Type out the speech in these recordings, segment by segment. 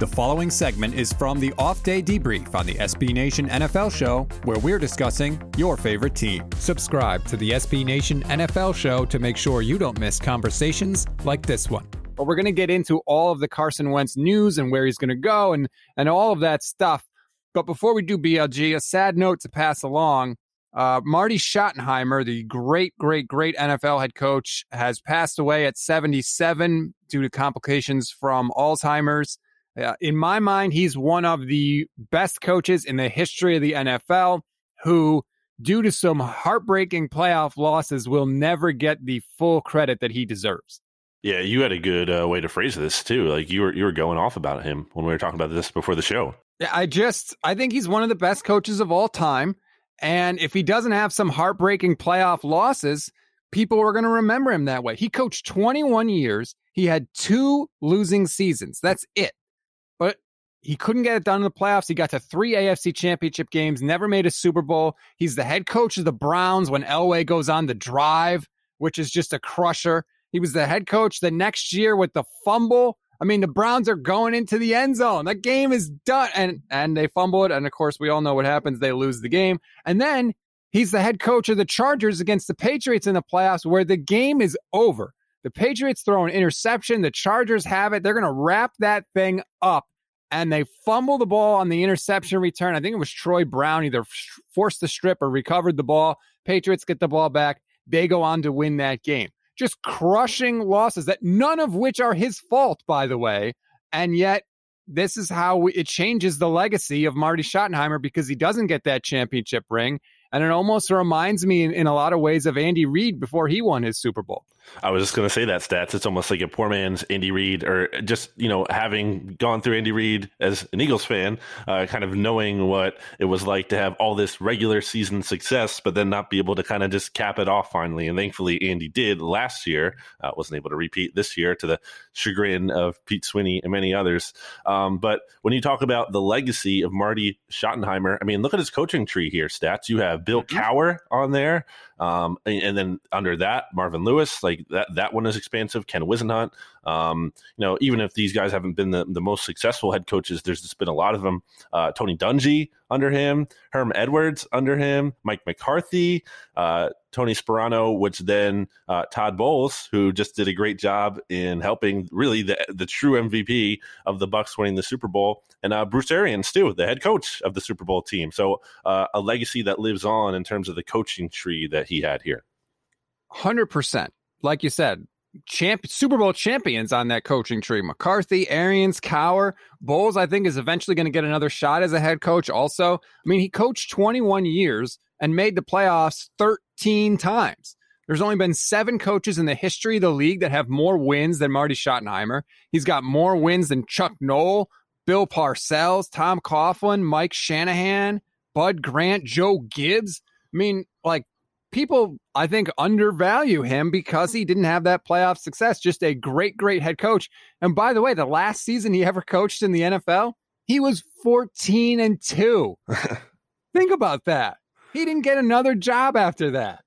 The following segment is from the off day debrief on the SB Nation NFL show, where we're discussing your favorite team. Subscribe to the SB Nation NFL show to make sure you don't miss conversations like this one. But we're going to get into all of the Carson Wentz news and where he's going to go and, and all of that stuff. But before we do BLG, a sad note to pass along. Uh, Marty Schottenheimer, the great, great, great NFL head coach, has passed away at 77 due to complications from Alzheimer's. Uh, in my mind, he's one of the best coaches in the history of the NFL who, due to some heartbreaking playoff losses, will never get the full credit that he deserves. Yeah, you had a good uh, way to phrase this too. Like you were you were going off about him when we were talking about this before the show. Yeah, I just I think he's one of the best coaches of all time, and if he doesn't have some heartbreaking playoff losses, people are going to remember him that way. He coached 21 years. He had two losing seasons. That's it he couldn't get it done in the playoffs. He got to three AFC championship games, never made a Super Bowl. He's the head coach of the Browns when Elway goes on the drive, which is just a crusher. He was the head coach the next year with the fumble. I mean, the Browns are going into the end zone. That game is done. And and they fumble it. And of course, we all know what happens. They lose the game. And then he's the head coach of the Chargers against the Patriots in the playoffs where the game is over. The Patriots throw an interception. The Chargers have it. They're going to wrap that thing up and they fumble the ball on the interception return. I think it was Troy Brown either forced the strip or recovered the ball. Patriots get the ball back. They go on to win that game. Just crushing losses that none of which are his fault, by the way. And yet, this is how it changes the legacy of Marty Schottenheimer because he doesn't get that championship ring. And it almost reminds me in, in a lot of ways of Andy Reid before he won his Super Bowl. I was just going to say that stats. It's almost like a poor man's Andy Reid, or just you know having gone through Andy Reid as an Eagles fan, uh, kind of knowing what it was like to have all this regular season success, but then not be able to kind of just cap it off finally. And thankfully, Andy did last year. Uh, wasn't able to repeat this year to the chagrin of Pete Sweeney and many others. Um, but when you talk about the legacy of Marty Schottenheimer, I mean, look at his coaching tree here. Stats. You have Bill mm-hmm. Cowher on there. Um, and, and, then under that, Marvin Lewis, like that, that one is expansive. Ken Whisenhunt. Um, you know, even if these guys haven't been the, the most successful head coaches, there's just been a lot of them. Uh, Tony Dungy under him, Herm Edwards under him, Mike McCarthy, uh, Tony Sparano, which then uh, Todd Bowles, who just did a great job in helping really the the true MVP of the Bucks winning the Super Bowl, and uh, Bruce Arians too, the head coach of the Super Bowl team. So uh, a legacy that lives on in terms of the coaching tree that he had here. Hundred percent, like you said, champ Super Bowl champions on that coaching tree. McCarthy, Arians, Cowher, Bowles. I think is eventually going to get another shot as a head coach. Also, I mean, he coached 21 years and made the playoffs 13 times. There's only been seven coaches in the history of the league that have more wins than Marty Schottenheimer. He's got more wins than Chuck Noll, Bill Parcells, Tom Coughlin, Mike Shanahan, Bud Grant, Joe Gibbs. I mean, like people, I think, undervalue him because he didn't have that playoff success. Just a great, great head coach. And by the way, the last season he ever coached in the NFL, he was 14 and 2. think about that. He didn't get another job after that.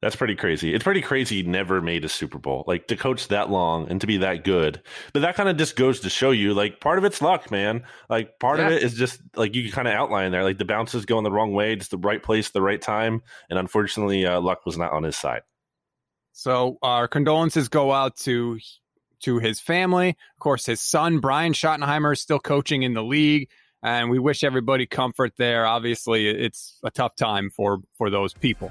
That's pretty crazy. It's pretty crazy he never made a Super Bowl. Like to coach that long and to be that good. But that kind of just goes to show you like part of it's luck, man. Like part yeah. of it is just like you kind of outline there. Like the bounces going the wrong way, just the right place, the right time. And unfortunately, uh, luck was not on his side. So our condolences go out to to his family. Of course, his son Brian Schottenheimer is still coaching in the league and we wish everybody comfort there. Obviously, it's a tough time for for those people.